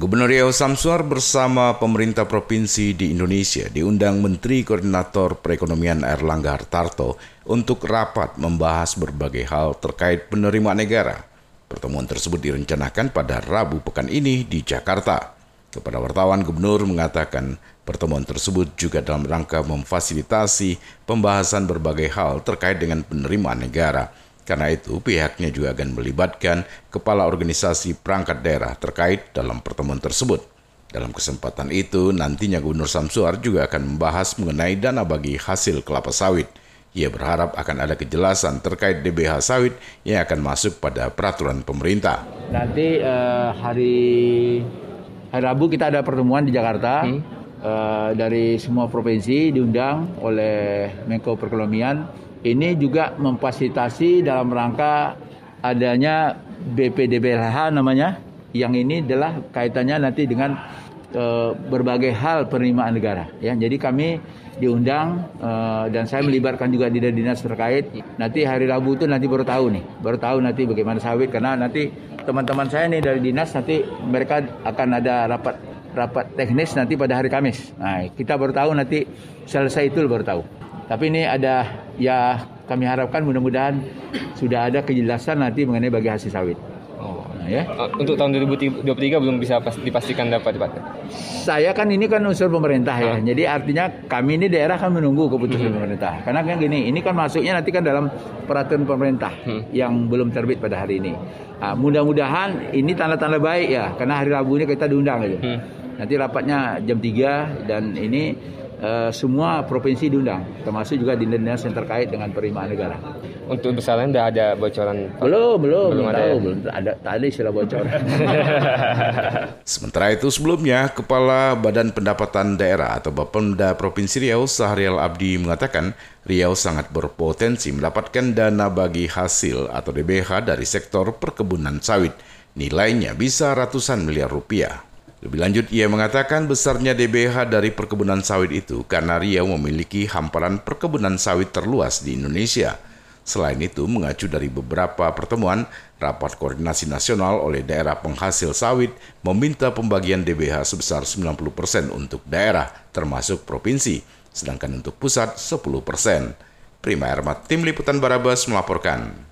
Gubernur Riau Samsuar bersama pemerintah provinsi di Indonesia diundang Menteri Koordinator Perekonomian Erlangga Hartarto untuk rapat membahas berbagai hal terkait penerimaan negara. Pertemuan tersebut direncanakan pada Rabu pekan ini di Jakarta. Kepada wartawan, Gubernur mengatakan pertemuan tersebut juga dalam rangka memfasilitasi pembahasan berbagai hal terkait dengan penerimaan negara karena itu, pihaknya juga akan melibatkan kepala organisasi perangkat daerah terkait dalam pertemuan tersebut. Dalam kesempatan itu, nantinya Gubernur Samsuar juga akan membahas mengenai dana bagi hasil kelapa sawit. Ia berharap akan ada kejelasan terkait DBH sawit yang akan masuk pada peraturan pemerintah. Nanti uh, hari hari Rabu kita ada pertemuan di Jakarta hmm. uh, dari semua provinsi diundang oleh Menko Perekonomian ini juga memfasilitasi dalam rangka adanya BPDBLH namanya. Yang ini adalah kaitannya nanti dengan e, berbagai hal penerimaan negara ya. Jadi kami diundang e, dan saya melibatkan juga dinas terkait. Nanti hari Rabu itu nanti baru tahu nih baru tahu nanti bagaimana sawit. Karena nanti teman-teman saya nih dari dinas nanti mereka akan ada rapat rapat teknis nanti pada hari Kamis. Nah kita baru tahu nanti selesai itu baru tahu. Tapi ini ada ya kami harapkan mudah-mudahan sudah ada kejelasan nanti mengenai bagi hasil sawit. Oh. Nah, ya. Uh, untuk tahun 2023 belum bisa dipastikan dapat Pak. Saya kan ini kan unsur pemerintah ya. Ah. Jadi artinya kami ini daerah kan menunggu keputusan hmm. pemerintah. Karena kan gini, ini kan masuknya nanti kan dalam peraturan pemerintah hmm. yang belum terbit pada hari ini. Nah, mudah-mudahan ini tanda-tanda baik ya, karena hari Rabu ini kita diundang gitu. Hmm. Nanti rapatnya jam 3 dan ini uh, semua provinsi diundang, termasuk juga di dinas yang terkait dengan penerimaan negara. Untuk besaran tidak ada bocoran? Belum, belum, belum ada. Tahu, ya? belum ada. Tadi sudah bocoran. Sementara itu sebelumnya, Kepala Badan Pendapatan Daerah atau Bapenda Provinsi Riau, Sahrial Abdi mengatakan Riau sangat berpotensi mendapatkan dana bagi hasil atau DBH dari sektor perkebunan sawit. Nilainya bisa ratusan miliar rupiah. Lebih lanjut, ia mengatakan besarnya DBH dari perkebunan sawit itu karena Riau memiliki hamparan perkebunan sawit terluas di Indonesia. Selain itu, mengacu dari beberapa pertemuan, rapat koordinasi nasional oleh daerah penghasil sawit meminta pembagian DBH sebesar 90% untuk daerah, termasuk provinsi, sedangkan untuk pusat 10%. Prima Ermat, Tim Liputan Barabas melaporkan.